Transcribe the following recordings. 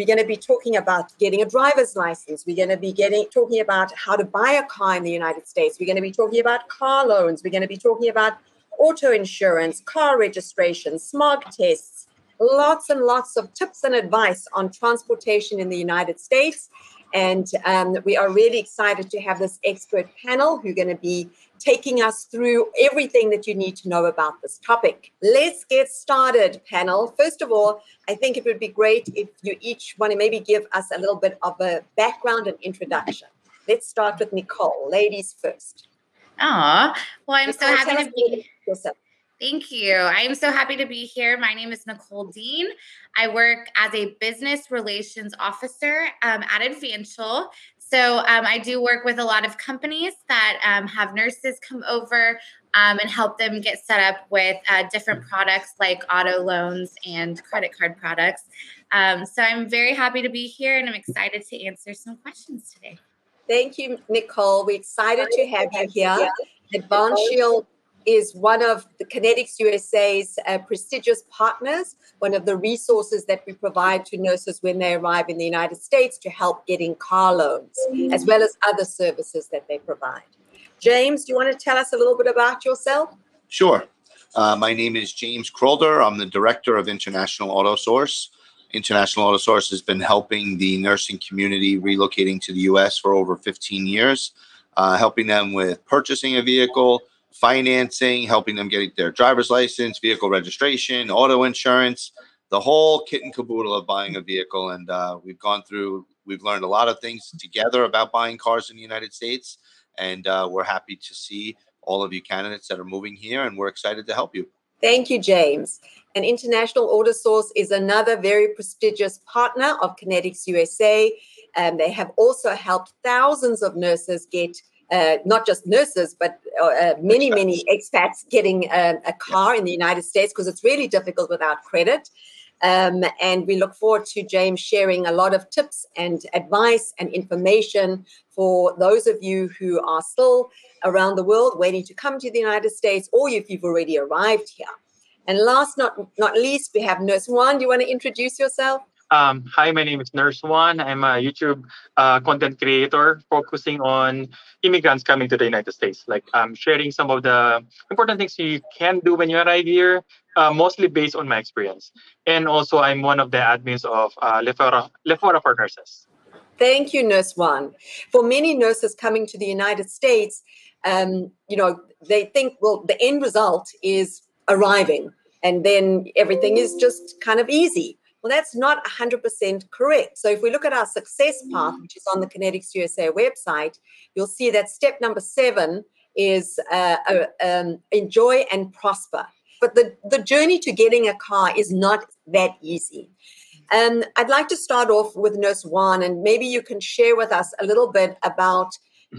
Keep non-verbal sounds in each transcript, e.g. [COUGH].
We're going to be talking about getting a driver's license. We're going to be getting talking about how to buy a car in the United States. We're going to be talking about car loans. We're going to be talking about auto insurance, car registration, smog tests, lots and lots of tips and advice on transportation in the United States. And um, we are really excited to have this expert panel who are going to be taking us through everything that you need to know about this topic. Let's get started, panel. First of all, I think it would be great if you each want to maybe give us a little bit of a background and introduction. Let's start with Nicole. Ladies first. Ah, well, I'm Nicole, so happy to be. yourself. Thank you. I am so happy to be here. My name is Nicole Dean. I work as a business relations officer um, at Advancial. So um, I do work with a lot of companies that um, have nurses come over um, and help them get set up with uh, different products like auto loans and credit card products. Um, so I'm very happy to be here and I'm excited to answer some questions today. Thank you, Nicole. We're excited to have you here. Advance Shield is one of the Connetics USA's uh, prestigious partners, one of the resources that we provide to nurses when they arrive in the United States to help getting car loans, as well as other services that they provide. James, do you want to tell us a little bit about yourself? Sure. Uh, my name is James Krolder. I'm the director of International Auto Source. International Auto Source has been helping the nursing community relocating to the US for over 15 years, uh, helping them with purchasing a vehicle, financing, helping them get their driver's license, vehicle registration, auto insurance, the whole kit and caboodle of buying a vehicle. And uh, we've gone through, we've learned a lot of things together about buying cars in the United States. And uh, we're happy to see all of you candidates that are moving here, and we're excited to help you. Thank you, James. And International Auto Source is another very prestigious partner of Connetics USA. And they have also helped thousands of nurses get, uh, not just nurses, but uh, uh, many, many expats getting um, a car in the United States because it's really difficult without credit. Um, and we look forward to James sharing a lot of tips and advice and information for those of you who are still around the world waiting to come to the United States or if you've already arrived here. And last not not least, we have Nurse Juan. Do you want to introduce yourself? Um, hi, my name is Nurse Juan. I'm a YouTube uh, content creator focusing on immigrants coming to the United States, like I'm um, sharing some of the important things you can do when you arrive here, uh, mostly based on my experience. And also, I'm one of the admins of uh, Lefora, Lefora for Nurses. Thank you, Nurse Juan. For many nurses coming to the United States, um, you know, they think, well, the end result is arriving and then everything is just kind of easy. Well, that's not 100% correct. So, if we look at our success path, which is on the Connetics USA website, you'll see that step number seven is uh, uh, um, enjoy and prosper. But the, the journey to getting a car is not that easy. Um, I'd like to start off with Nurse Juan, and maybe you can share with us a little bit about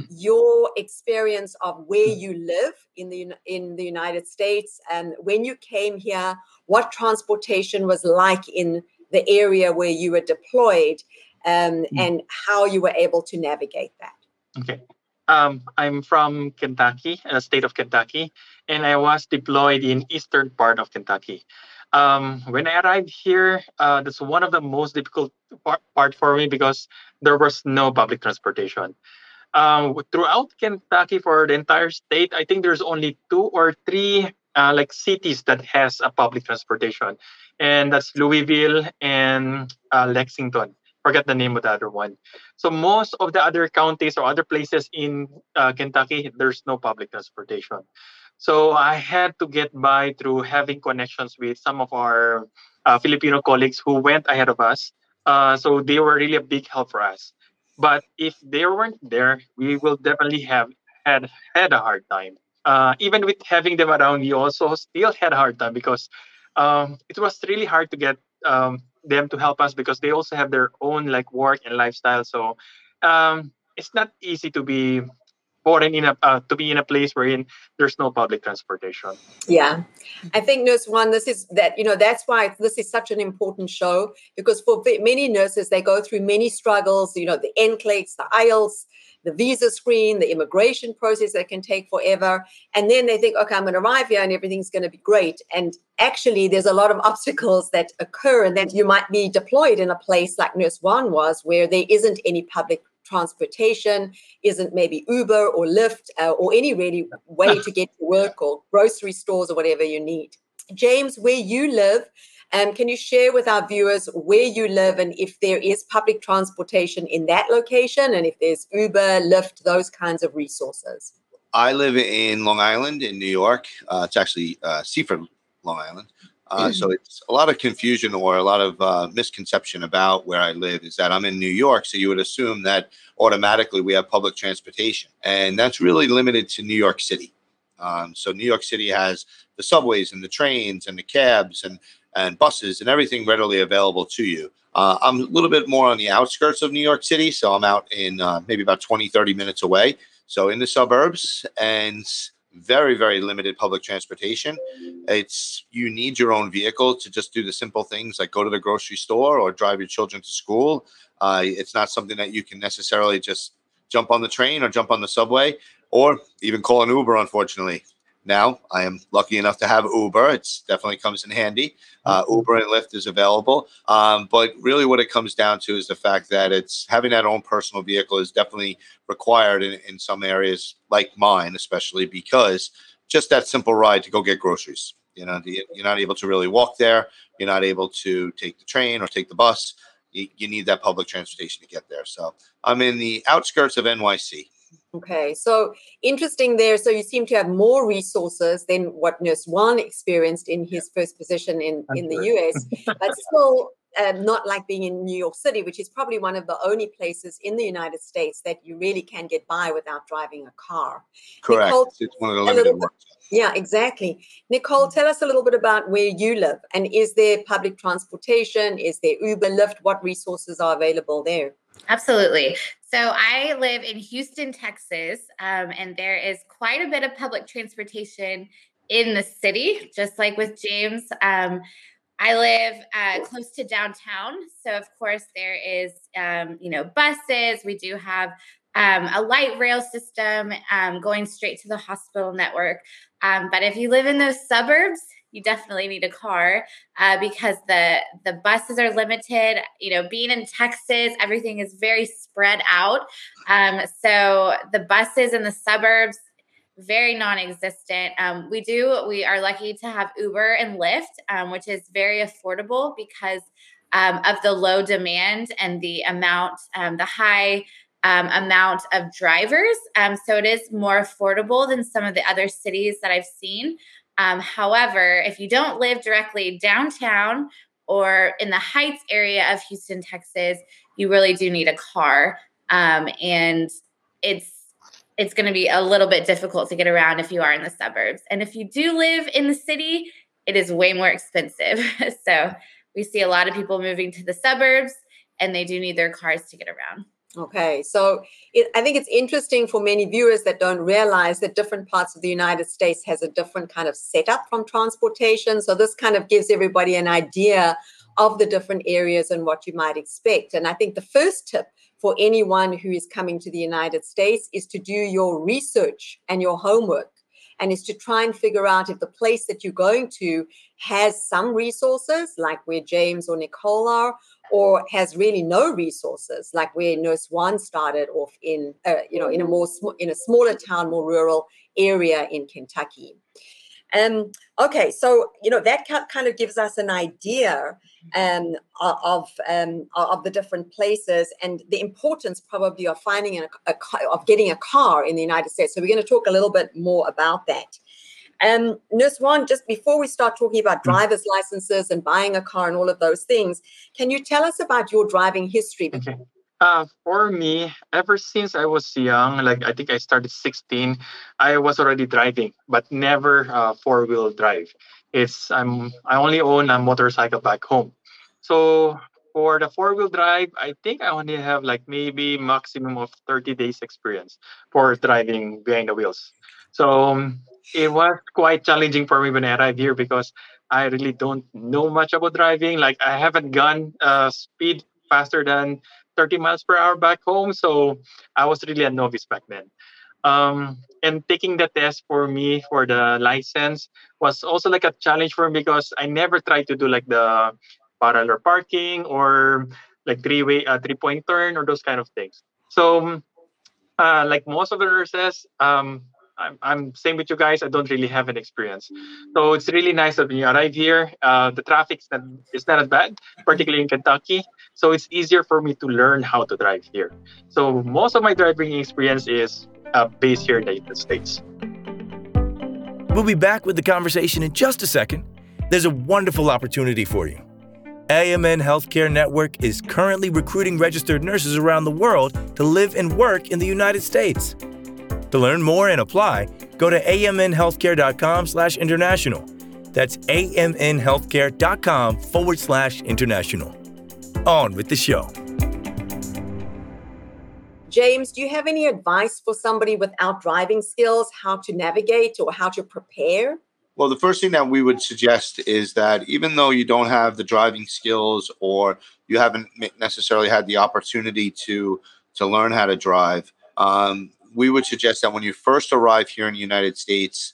your experience of where you live in the in the United States and when you came here, what transportation was like in the area where you were deployed, um, and how you were able to navigate that. Okay. Um, I'm from Kentucky, uh, state of Kentucky, and I was deployed in eastern part of Kentucky. Um, when I arrived here, uh, that's one of the most difficult part, part for me because there was no public transportation. Um, throughout Kentucky for the entire state, I think there's only two or three uh, like cities that has a public transportation, and that's Louisville and uh, Lexington. Forget the name of the other one. So most of the other counties or other places in uh, Kentucky, there's no public transportation. So I had to get by through having connections with some of our uh, Filipino colleagues who went ahead of us. Uh, so they were really a big help for us. But if they weren't there, we will definitely have had had a hard time. Uh, even with having them around, we also still had a hard time because um, it was really hard to get um, them to help us because they also have their own like work and lifestyle. So um, it's not easy to be foreign in a uh, to be in a place wherein there's no public transportation. Yeah, I think nurse Juan. This is that you know that's why this is such an important show because for many nurses they go through many struggles. You know the NCLEX, the IELTS, the visa screen, the immigration process that can take forever. And then they think, okay, I'm going to arrive here and everything's going to be great. And actually, there's a lot of [LAUGHS] obstacles that occur, and that you might be deployed in a place like Nurse Juan was, where there isn't any public transportation, isn't maybe Uber or Lyft uh, or any really way to get to work or grocery stores or whatever you need. James, where you live, um, can you share with our viewers where you live and if there is public transportation in that location and if there's Uber, Lyft, those kinds of resources? I live in Long Island in New York. Uh, it's actually uh, Seaford, Long Island. Uh, mm-hmm. So [CLEARS THROAT] it's a lot of confusion or a lot of uh, misconception about where I live is that I'm in New York. So you would assume that automatically we have public transportation. And that's really limited to New York City. Um, so New York City has the subways and the trains and the cabs and and buses and everything readily available to you. Uh, I'm a little bit more on the outskirts of New York City, so I'm out in uh, maybe about 20, 30 minutes away. So in the suburbs and very, very limited public transportation. It's you need your own vehicle to just do the simple things like go to the grocery store or drive your children to school. Uh, it's not something that you can necessarily just jump on the train or jump on the subway or even call an Uber, unfortunately now. I am lucky enough to have Uber. It's definitely comes in handy. Uh, mm-hmm. Uber and Lyft is available. Um, but really, what it comes down to is the fact that it's having that own personal vehicle is definitely required in, in some areas like mine, especially because just that simple ride to go get groceries. You know, you're not able to really walk there. You're not able to take the train or take the bus. You, you need that public transportation to get there. So I'm in the outskirts of NYC. Okay, so interesting there. So you seem to have more resources than what Nurse Juan experienced in his first position in, in the US, [LAUGHS] but still um, not like being in New York City, which is probably one of the only places in the United States that you really can get by without driving a car. Correct. Nicole, it's one of the limited ones. Yeah, exactly. Nicole, tell us a little bit about where you live and is there public transportation? Is there Uber, Lyft? What resources are available there? Absolutely. So I live in Houston, Texas, um, and there is quite a bit of public transportation in the city, just like with James. Um, I live uh, close to downtown, so of course there is, um, you know, buses. We do have um, a light rail system um, going straight to the hospital network. Um, but if you live in those suburbs, you definitely need a car uh, because the the buses are limited. You know, being in Texas, everything is very spread out. Um, so the buses in the suburbs very non-existent. Um, we do we are lucky to have Uber and Lyft, um, which is very affordable because um, of the low demand and the amount, um, the high um, amount of drivers. So it is more affordable than some of the other cities that I've seen. Um, however, if you don't live directly downtown or in the Heights area of Houston, Texas, you really do need a car. Um, and it's it's going to be a little bit difficult to get around if you are in the suburbs. And if you do live in the city, it is way more expensive. [LAUGHS] so we see a lot of people moving to the suburbs and they do need their cars to get around. Okay, so it, I think it's interesting for many viewers that don't realize that different parts of the United States has a different kind of setup from transportation. So this kind of gives everybody an idea of the different areas and what you might expect. And I think the first tip for anyone who is coming to the United States is to do your research and your homework and is to try and figure out if the place that you're going to has some resources like where James or Nicole are or has really no resources, like where Nurse Juan started off in, uh, you know, in a more sm- in a smaller town, more rural area in Kentucky. Um, okay, so you know that kind of gives us an idea um, of um, of the different places and the importance probably of finding a, a, of getting a car in the United States. So we're going to talk a little bit more about that. Um, Nurse Juan, just before we start talking about hmm. driver's licenses and buying a car and all of those things, can you tell us about your driving history? Okay. Uh, for me, ever since I was young, like I think I started 16, I was already driving, but never uh, four wheel drive. It's I'm I only own a motorcycle back home. So for the four wheel drive, I think I only have like maybe maximum of 30 days experience for driving behind the wheels. So um, it was quite challenging for me when I arrived here because I really don't know much about driving. Like I haven't gone uh, speed faster than 30 miles per hour back home, so I was really a novice back then. Um, and taking the test for me for the license was also like a challenge for me because I never tried to do like the parallel parking or like three way uh, three point turn or those kind of things. So uh, like most of the nurses, um, I'm, I'm same with you guys. I don't really have an experience, so it's really nice that when you arrive here, uh, the traffic not, is not as bad, particularly in Kentucky. So it's easier for me to learn how to drive here. So most of my driving experience is uh, based here in the United States. We'll be back with the conversation in just a second. There's a wonderful opportunity for you. AMN Healthcare Network is currently recruiting registered nurses around the world to live and work in the United States. To learn more and apply, go to amnhealthcare.com slash international. That's amnhealthcare.com forward slash international. On with the show. James, do you have any advice for somebody without driving skills, how to navigate or how to prepare? Well, the first thing that we would suggest is that even though you don't have the driving skills or you haven't necessarily had the opportunity to to learn how to drive, um, we would suggest that when you first arrive here in the United States,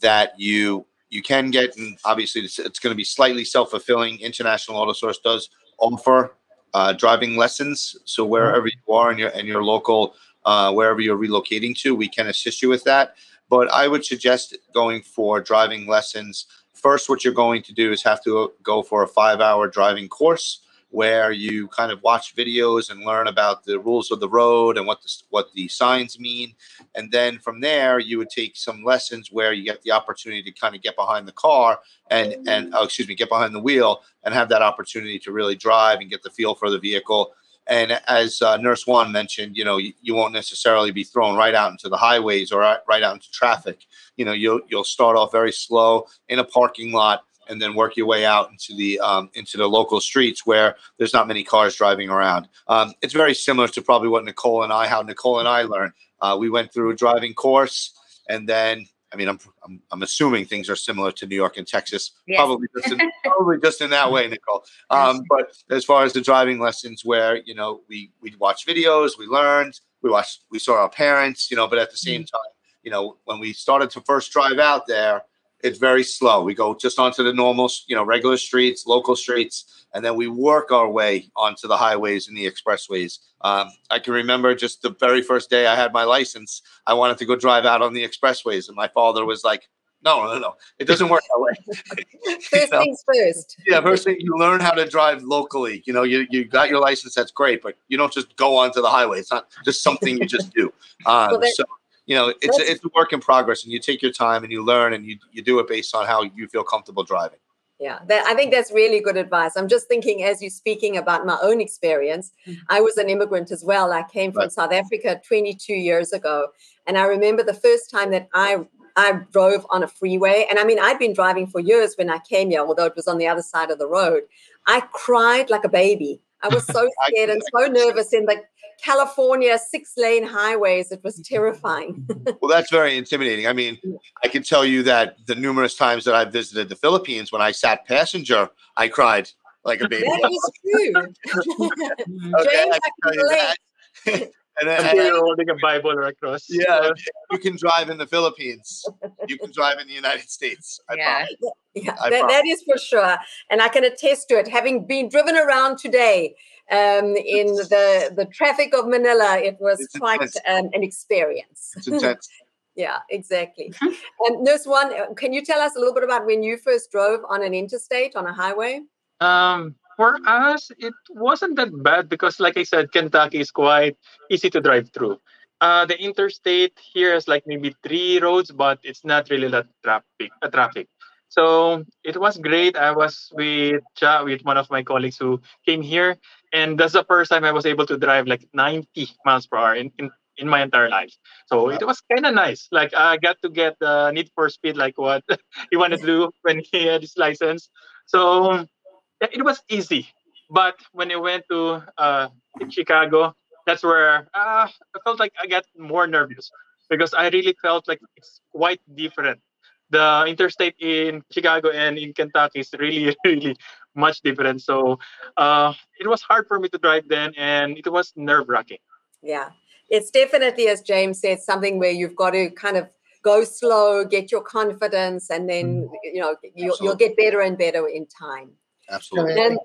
that you you can get, and obviously it's, it's going to be slightly self fulfilling. International Auto Source does offer uh, driving lessons, so wherever you are in your in your local uh, wherever you're relocating to, we can assist you with that. But I would suggest going for driving lessons. First, what you're going to do is have to go for a five hour driving course where you kind of watch videos and learn about the rules of the road and what the, what the signs mean. And then from there, you would take some lessons where you get the opportunity to kind of get behind the car and, and oh, excuse me, get behind the wheel and have that opportunity to really drive and get the feel for the vehicle. And as uh, Nurse Juan mentioned, you know, you, you, won't necessarily be thrown right out into the highways or right out into traffic. You know, you'll you'll start off very slow in a parking lot and then work your way out into the um, into the local streets where there's not many cars driving around. Um, it's very similar to probably what Nicole and I, how Nicole and I learned. Uh, we went through a driving course, and then I mean, I'm, I'm, I'm assuming things are similar to New York and Texas, yes. probably just in, [LAUGHS] probably just in that way, Nicole. Um, but as far as the driving lessons, where you know we we watched videos, we learned, we watched, we saw our parents, you know, but at the same mm-hmm. time, you know, when we started to first drive out there, it's very slow. We go just onto the normal, you know, regular streets, local streets, and then we work our way onto the highways and the expressways. Um, I can remember just the very first day I had my license, I wanted to go drive out on the expressways, and my father was like, "No, no, no, it doesn't work that way." [LAUGHS] first know? things first. Yeah, first thing you learn how to drive locally. You know, you you got your license, that's great, but you don't just go onto the highway. It's not just something you just do. Um, well, so you know it's a, it's a work in progress and you take your time and you learn and you, you do it based on how you feel comfortable driving yeah that, i think that's really good advice i'm just thinking as you're speaking about my own experience mm-hmm. i was an immigrant as well i came from right. south africa 22 years ago and i remember the first time that i I drove on a freeway, and I mean, I'd been driving for years when I came here, although it was on the other side of the road. I cried like a baby. I was so [LAUGHS] scared and so nervous in the California six lane highways. It was [LAUGHS] terrifying. well, that's very intimidating. I mean, I can tell you that the numerous times that I visited the Philippines, when I sat passenger, I cried like a baby. That is true. [LAUGHS] [LAUGHS] okay, James, I can relate. and then, and you're holding a Bible across. Yeah, you can drive in the Philippines. You can drive in the United States. I yeah, promise. yeah, that, that is for sure, and I can attest to it. Having been driven around today um, in the the traffic of Manila, it was it's quite um, an experience. It's [LAUGHS] yeah, exactly. and Nurse Juan, uh, can you tell us a little bit about when you first drove on an interstate on a highway? Um, for us, it wasn't that bad because, like I said, Kentucky is quite easy to drive through. Uh, the interstate here has like maybe three roads, but it's not really that traffic. Uh, traffic. So it was great. I was with with one of my colleagues who came here, and that's the first time I was able to drive like 90 miles per hour in, in, in my entire life. So wow. it was kind of nice. Like I got to get the need for speed, like what [LAUGHS] he wanted to do when he had his license. So it was easy. But when I went to uh, Chicago, that's where uh, I felt like I got more nervous because I really felt like it's quite different. The interstate in Chicago and in Kentucky is really, [LAUGHS] really much different. So uh, it was hard for me to drive then, and it was nerve wracking. Yeah, it's definitely, as James said, something where you've got to kind of go slow, get your confidence, and then mm. you know you'll, you'll get better and better in time. Absolutely. And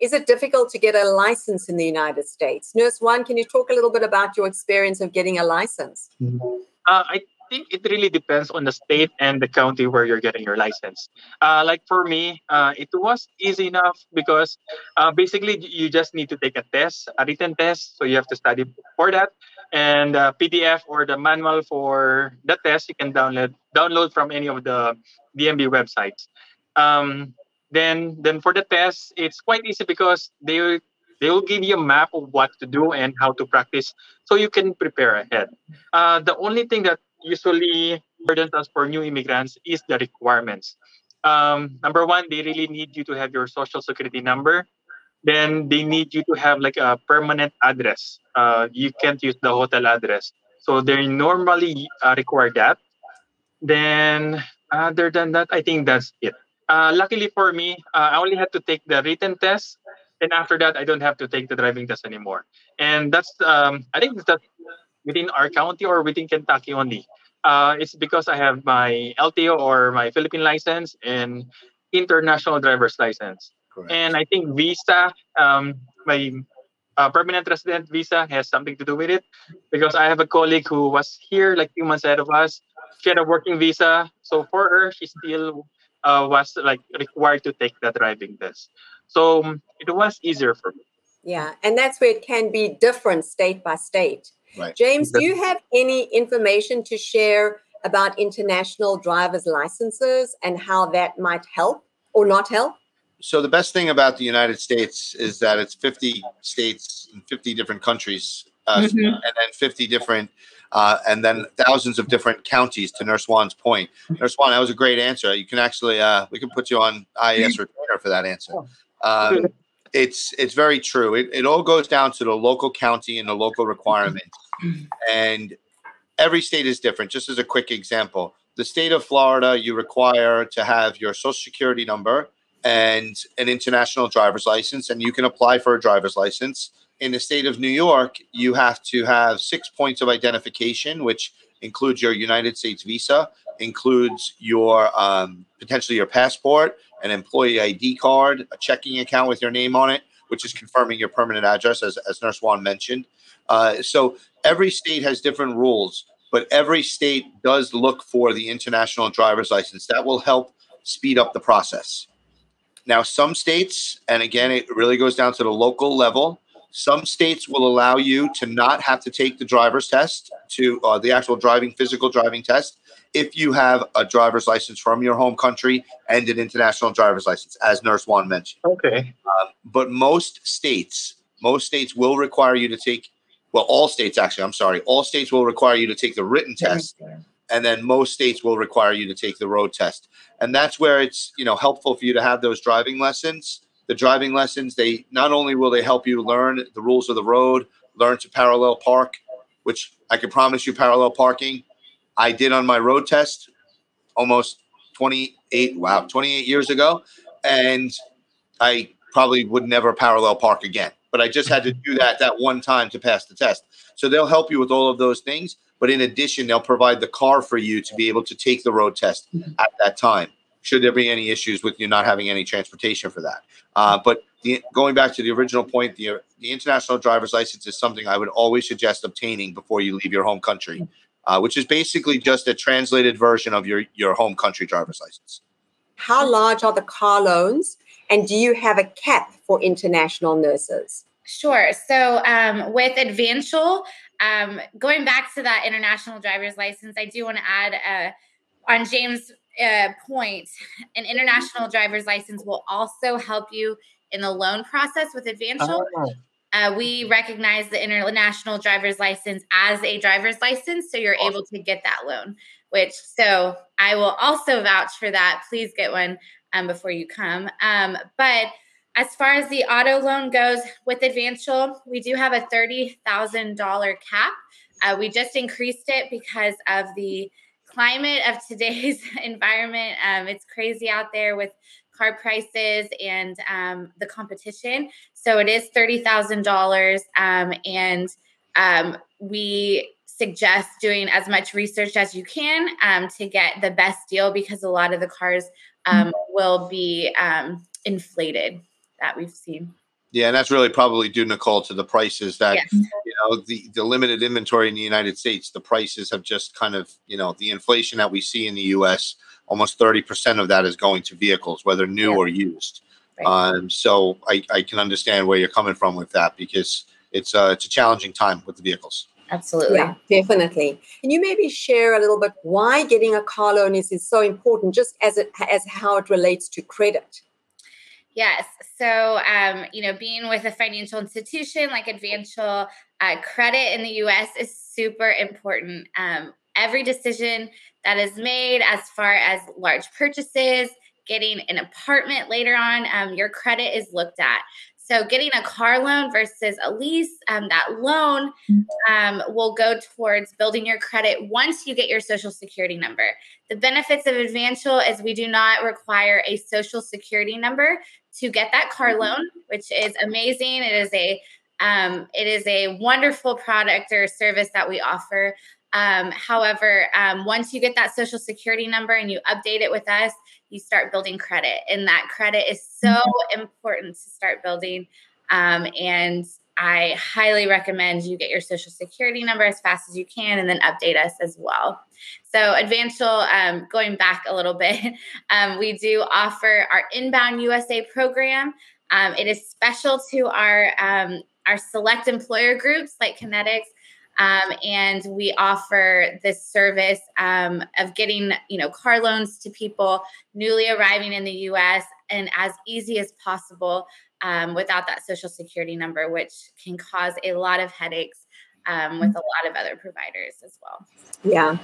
is it difficult to get a license in the United States? Nurse Juan, can you talk a little bit about your experience of getting a license? Uh, I think it really depends on the state and the county where you're getting your license. Uh, like for me, uh, it was easy enough because uh, basically you just need to take a test, a written test. So you have to study for that. And PDF or the manual for the test you can download download from any of the DMV websites. Um, then then for the test, it's quite easy because they they will give you a map of what to do and how to practice so you can prepare ahead. Uh, the only thing that usually burdens us for new immigrants is the requirements. Um, number one, they really need you to have your social security number. Then they need you to have like a permanent address. Uh, you can't use the hotel address. So they normally uh, require that. Then other than that, I think that's it. Uh, luckily for me, uh, I only had to take the written test. And after that, I don't have to take the driving test anymore. And that's, um, I think that's within our county or within Kentucky only. Uh, it's because I have my LTO or my Philippine license and international driver's license. Correct. And I think visa, um, my uh, permanent resident visa has something to do with it because I have a colleague who was here like two months ahead of us. She had a working visa, so for her, she still uh, was like required to take the driving test. So um, it was easier for me. Yeah, and that's where it can be different state by state. Right. James, do you have any information to share about international driver's licenses and how that might help or not help? So, the best thing about the United States is that it's 50 states and 50 different countries, uh, mm-hmm. and then 50 different, uh, and then thousands of different counties, to Nurse Juan's point. Nurse Juan, that was a great answer. You can actually, uh, we can put you on IAS retainer for that answer. Oh. Um, it's it's very true. It, it all goes down to the local county and the local requirements. And every state is different. Just as a quick example, the state of Florida, you require to have your social security number and an international driver's license, and you can apply for a driver's license. In the state of New York, you have to have six points of identification, which includes your United States visa, includes your um, potentially your passport, an employee ID card, a checking account with your name on it, which is confirming your permanent address, as, as Nurse Juan mentioned. Uh, so every state has different rules, but every state does look for the international driver's license. That will help speed up the process. Now, some states, and again, it really goes down to the local level. Some states will allow you to not have to take the driver's test, to uh, the actual driving, physical driving test, if you have a driver's license from your home country and an international driver's license, as Nurse Juan mentioned. Okay. Um, but most states, most states will require you to take, well, all states actually, I'm sorry, all states will require you to take the written test. And then most states will require you to take the road test. And that's where it's, you know, helpful for you to have those driving lessons. The driving lessons, they not only will they help you learn the rules of the road, learn to parallel park, which I can promise you parallel parking I did on my road test almost 28, wow, 28 years ago. And I probably would never parallel park again. But I just had to [LAUGHS] do that that one time to pass the test. So they'll help you with all of those things. But in addition, they'll provide the car for you to be able to take the road test at that time. Should there be any issues with you not having any transportation for that? Uh, but the, going back to the original point, the, the international driver's license is something I would always suggest obtaining before you leave your home country uh, which is basically just a translated version of your, your home country driver's license. How large are the car loans? And do you have a cap for international nurses? Sure. So um, with Advancial, um, going back to that international driver's license, I do want to add uh, on James' uh, point, an international driver's license will also help you in the loan process with Advancial. Oh. Uh, we recognize the international driver's license as a driver's license, so you're awesome. able to get that loan. Which so I will also vouch for that. Please get one um, before you come. Um, but as far as the auto loan goes with Advancial, we do have a $30,000 cap. Uh, we just increased it because of the climate of [LAUGHS] today's environment. Um, it's crazy out there with car prices and um, the competition. So it is $30,000. Um, and um, we suggest doing as much research as you can um, to get the best deal because a lot of the cars um, mm-hmm. will be um, inflated that we've seen. Yeah, and that's really probably due, Nicole, to the prices that yes. you know the the limited inventory in the United States. The prices have just kind of you know the inflation that we see in the U.S. Almost thirty percent of that is going to vehicles, whether new yeah. or used. Right. Um, so I, I can understand where you're coming from with that because it's uh, it's a challenging time with the vehicles. Absolutely. Yeah, definitely. Can you maybe share a little bit why getting a car loan is, is so important, just as it as how it relates to credit? Yes. So, um, you know, being with a financial institution like Advancial, uh, credit in the US is super important. Um, every decision that is made as far as large purchases, getting an apartment later on, um, your credit is looked at. So, getting a car loan versus a lease, um, that loan um, will go towards building your credit once you get your social security number. The benefits of Advancial is we do not require a social security number to get that car mm-hmm. loan, which is amazing. It is a um, it is a wonderful product or service that we offer. Um, however, um, once you get that social security number and you update it with us, you start building credit. And that credit is so mm-hmm. important to start building. Um, and I highly recommend you get your social security number as fast as you can and then update us as well. So, Advancial, um, going back a little [LAUGHS] bit, um, we do offer our Inbound USA program. Um, it is special to our um, our select employer groups like Connetics um, and we offer this service um, of getting, you know, car loans to people newly arriving in the U.S. and as easy as possible um, without that social security number, which can cause a lot of headaches um, with a lot of other providers as well. Yeah.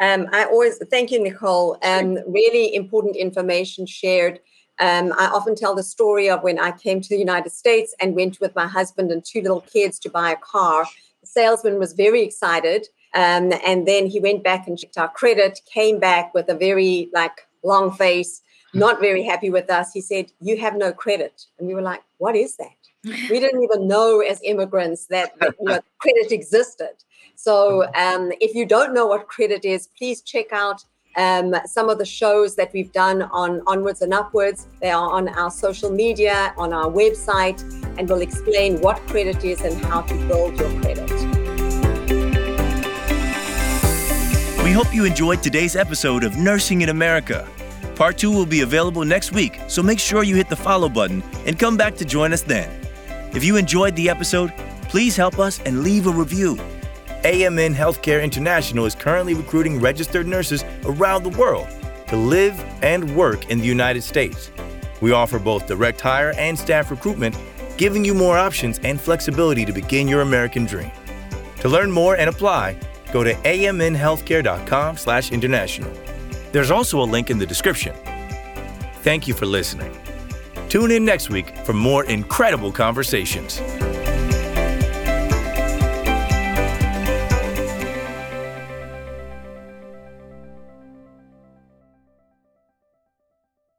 Um, I always thank you, Nicole. Um, really important information shared. Um, I often tell the story of when I came to the United States and went with my husband and two little kids to buy a car salesman was very excited. Um, and then he went back and checked our credit, came back with a very like long face, not very happy with us. He said, You have no credit. And we were like, What is that? [LAUGHS] We didn't even know as immigrants that, you know, credit existed. So um, if you don't know what credit is, please check out um, some of the shows that we've done on Onwards and Upwards. They are on our social media, on our website, and we'll explain what credit is and how to build your credit. We hope you enjoyed today's episode of Nursing in America. Part two will be available next week, so make sure you hit the follow button and come back to join us then. If you enjoyed the episode, please help us and leave a review. AMN Healthcare International is currently recruiting registered nurses around the world to live and work in the United States. We offer both direct hire and staff recruitment, giving you more options and flexibility to begin your American dream. To learn more and apply, go to amnhealthcare.com/international. There's also a link in the description. Thank you for listening. Tune in next week for more incredible conversations.